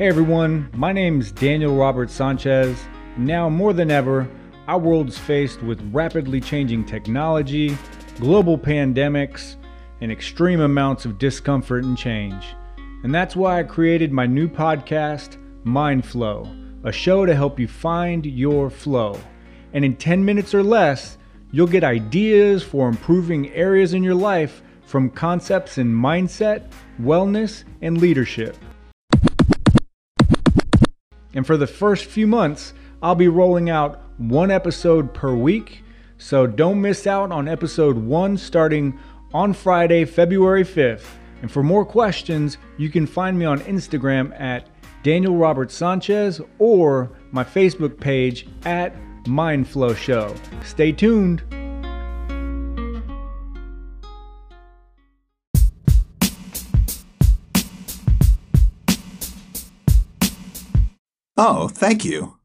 Hey everyone, my name is Daniel Robert Sanchez. Now more than ever, our world's faced with rapidly changing technology, global pandemics, and extreme amounts of discomfort and change. And that's why I created my new podcast, Mind Flow, a show to help you find your flow. And in 10 minutes or less, you'll get ideas for improving areas in your life from concepts in mindset, wellness, and leadership. And for the first few months, I'll be rolling out one episode per week. So don't miss out on episode one starting on Friday, February 5th. And for more questions, you can find me on Instagram at Daniel Robert Sanchez or my Facebook page at Mindflow Show. Stay tuned. Oh, thank you.